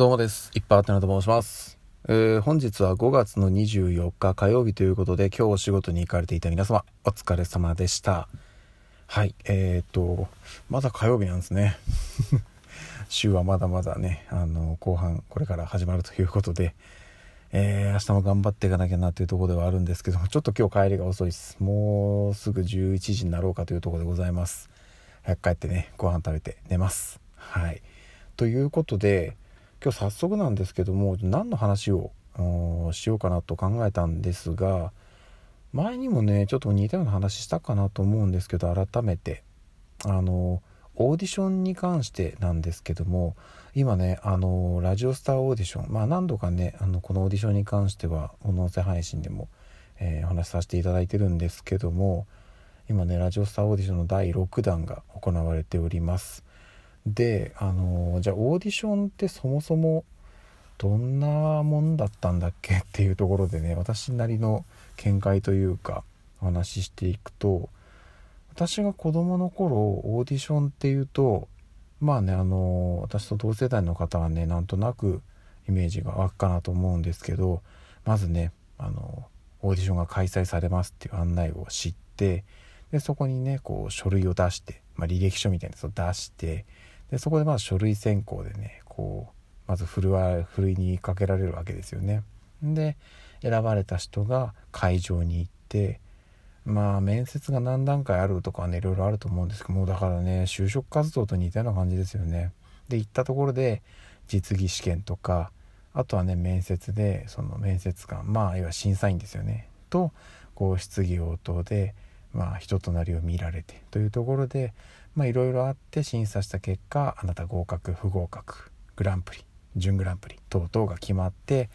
どうもです。いっぱいあってなと申します。えー本日は5月の24日火曜日ということで、今日お仕事に行かれていた皆様、お疲れ様でした。はい、えー、と、まだ火曜日なんですね。週はまだまだね、あの、後半、これから始まるということで、えー明日も頑張っていかなきゃなというところではあるんですけども、ちょっと今日帰りが遅いです。もうすぐ11時になろうかというところでございます。早く帰ってね、ご飯食べて寝ます。はい。ということで、今日早速なんですけども何の話をしようかなと考えたんですが前にもねちょっと似たような話したかなと思うんですけど改めてあのオーディションに関してなんですけども今ねあのラジオスターオーディションまあ何度かねあのこのオーディションに関しては音声配信でも、えーお話しさせていただいてるんですけども今ねラジオスターオーディションの第6弾が行われております。であのじゃあオーディションってそもそもどんなもんだったんだっけ？っていうところでね私なりの見解というかお話ししていくと私が子供の頃オーディションっていうとまあねあの私と同世代の方はねなんとなくイメージが湧くかなと思うんですけどまずねあのオーディションが開催されますっていう案内を知ってでそこにねこう書類を出して、まあ、履歴書みたいなやつを出してでそこでまあ書類選考でねこうまず振るわふるいにかけられるわけですよね。で選ばれた人が会場に行ってまあ面接が何段階あるとかねいろいろあると思うんですけどもうだからね就職活動と似たような感じですよね。で行ったところで実技試験とかあとはね面接でその面接官まあ要は審査員ですよねとこう質疑応答でまあ人となりを見られてというところでいろいろあって審査した結果あなた合格不合格グランプリ準グランプリ等々が決まって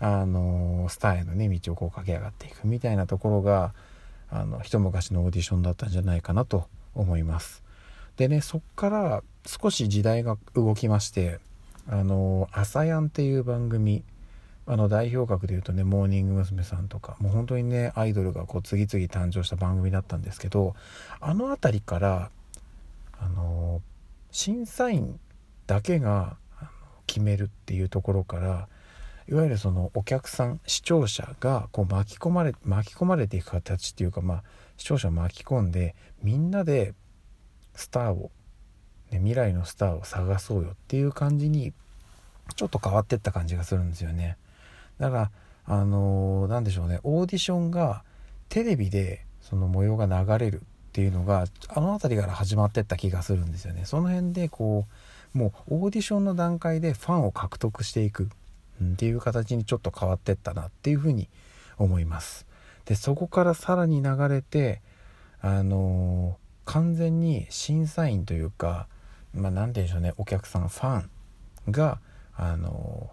あのスターへのね道をこう駆け上がっていくみたいなところがあの一昔のオーディションだったんじゃないかなと思います。でねそっから少し時代が動きましてあの「朝やん」っていう番組あの代表格でいうとねモーニング娘。さんとかもう本当にねアイドルがこう次々誕生した番組だったんですけどあの辺りからあの審査員だけが決めるっていうところからいわゆるそのお客さん視聴者がこう巻き込まれ巻き込まれていく形っていうかまあ視聴者を巻き込んでみんなでスターを、ね、未来のスターを探そうよっていう感じにちょっと変わってった感じがするんですよね。だからあのーなんでしょうねオーディションがテレビでその模様が流れるっていうのがあの辺りから始まってった気がするんですよね。その辺でこうもうオーディションの段階でファンを獲得していくっていう形にちょっと変わってったなっていうふうに思います。でそこからさらに流れてあのー完全に審査員というかまあ何て言うんでしょうねお客さんファンがあの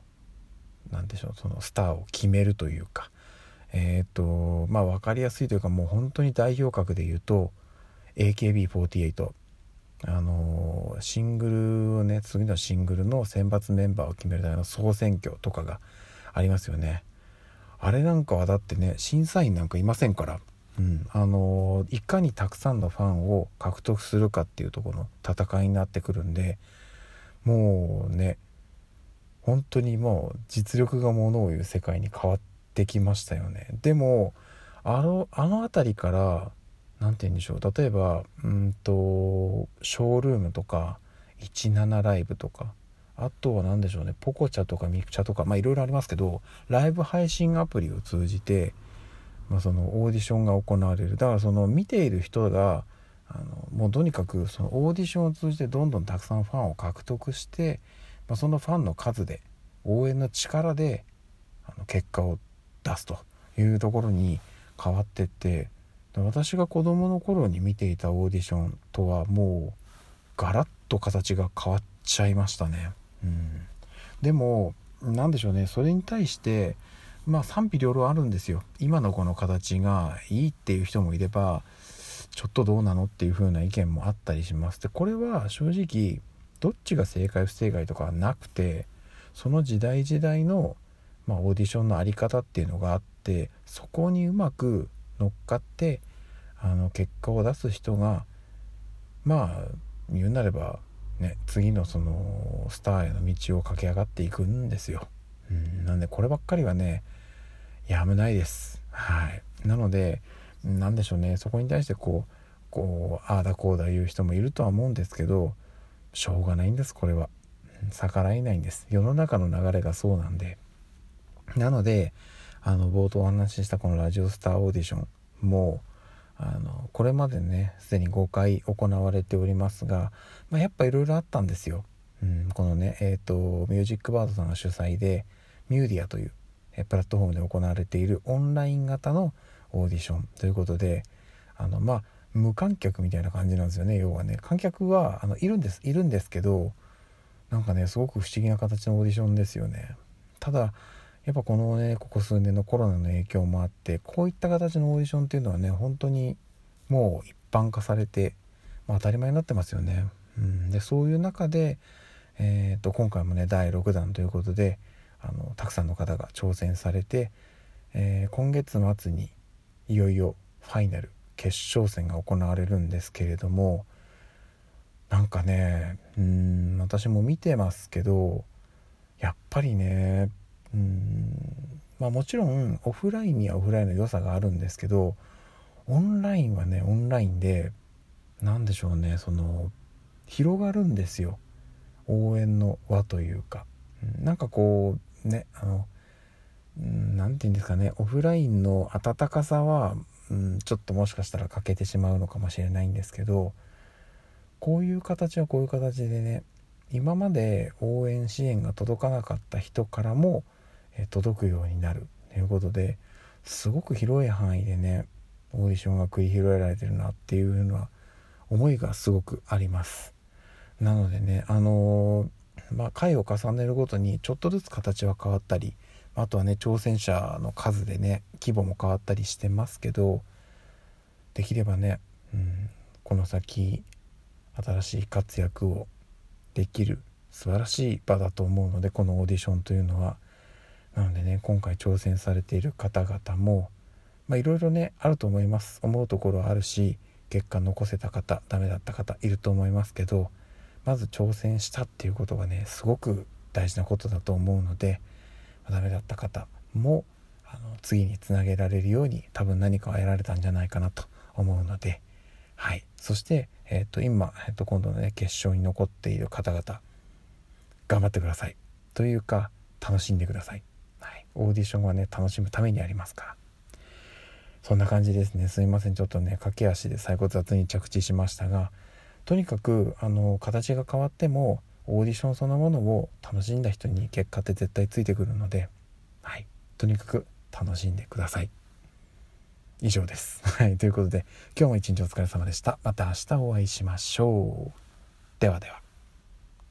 何でしょうそのスターを決めるというか。えっ、とまあ分かりやすいというかもう本当に代表格で言うと AKB48 あのシングルをね次のシングルの選抜メンバーを決めるための総選挙とかがありますよね。あれなんかはだってね審査員なんかいませんから。うん、あのいかにたくさんのファンを獲得するかっていうところの戦いになってくるんでもうね本当にもう実力がものを言う世界に変わってきましたよね。でもあのあの辺りから何て言うんでしょう。例えばうんとショールームとか17ライブとかあとは何でしょうね。ポコチャとかミクチャとかまあいろいろありますけどライブ配信アプリを通じてまあ、そのオーディションが行われる。だからその見ている人があのもうとにかくそのオーディションを通じてどんどんたくさんファンを獲得して、まあ、そのファンの数で応援の力であの結果を出すというところに変わってって私が子どもの頃に見ていたオーディションとはもうガラッと形が変わっちゃいましたね。うん、でも何でしょうね。それに対してまあ賛否両論あるんですよ。今のこの形がいいっていう人もいればちょっとどうなのっていう風な意見もあったりします。でこれは正直どっちが正解不正解とかはなくてその時代時代の、まあ、オーディションの在り方っていうのがあってそこにうまく乗っかってあの結果を出す人がまあ言うなればね、次のそのスターへの道を駆け上がっていくんですよ。うん、なんでこればっかりはねやむないです。はい、なので何でしょうねそこに対してこうこうああだこうだ言う人もいるとは思うんですけどしょうがないんですこれは。逆らえないんです世の中の流れがそうなんでなのであの冒頭お話ししたこのラジオスターオーディションもあのこれまでねすでに5回行われておりますが、まあ、やっぱいろいろあったんですよ。うん、このねえっ、ー、とミュージックバードさんが主催でミューディアというプラットフォームで行われているオンライン型のオーディションということであのまあ無観客みたいな感じなんですよね要はね。観客はあのいるんですいるんですけどなんかねすごく不思議な形のオーディションですよね。ただやっぱこのねここ数年のコロナの影響もあってこういった形のオーディションっていうのはね本当にもう一般化されて、まあ、当たり前になってますよね。うん、でそういう中で、えーと、今回もね第6弾ということであのたくさんの方が挑戦されて、えー、今月末にいよいよファイナル決勝戦が行われるんですけれどもなんかねうん私も見てますけどやっぱりねうんまあもちろんオフラインにはオフラインの良さがあるんですけどオンラインはねオンラインで何でしょうねその広がるんですよ。応援の輪というか。なんかこうねあの何て言うんですかねオフラインの温かさは、うん、ちょっともしかしたら欠けてしまうのかもしれないんですけどこういう形はこういう形でね今まで応援支援が届かなかった人からも届くようになるということですごく広い範囲でねオーディションが繰り広げられてるなっていうのは思いがすごくあります。なのでねあのー、まあ回を重ねるごとにちょっとずつ形は変わったりあとはね挑戦者の数でね規模も変わったりしてますけどできればね、うん、この先新しい活躍をできる素晴らしい場だと思うのでこのオーディションというのは。なのでね今回挑戦されている方々もまあいろいろねあると思います。思うところはあるし結果残せた方ダメだった方いると思いますけどまず挑戦したっていうことがねすごく大事なことだと思うので、ダメだった方もあの次につなげられるように多分何かを得られたんじゃないかなと思うのではい。そして、えー、と今、えー、と今度のね決勝に残っている方々頑張ってください。というか楽しんでください。オーディションはね楽しむためにありますから。そんな感じですね。すいません。ちょっとね駆け足で最後雑に着地しましたがとにかくあの形が変わってもオーディションそのものを楽しんだ人に結果って絶対ついてくるので、はい、とにかく楽しんでください。以上です。はい、ということで今日も一日お疲れ様でした。また明日お会いしましょう。ではでは。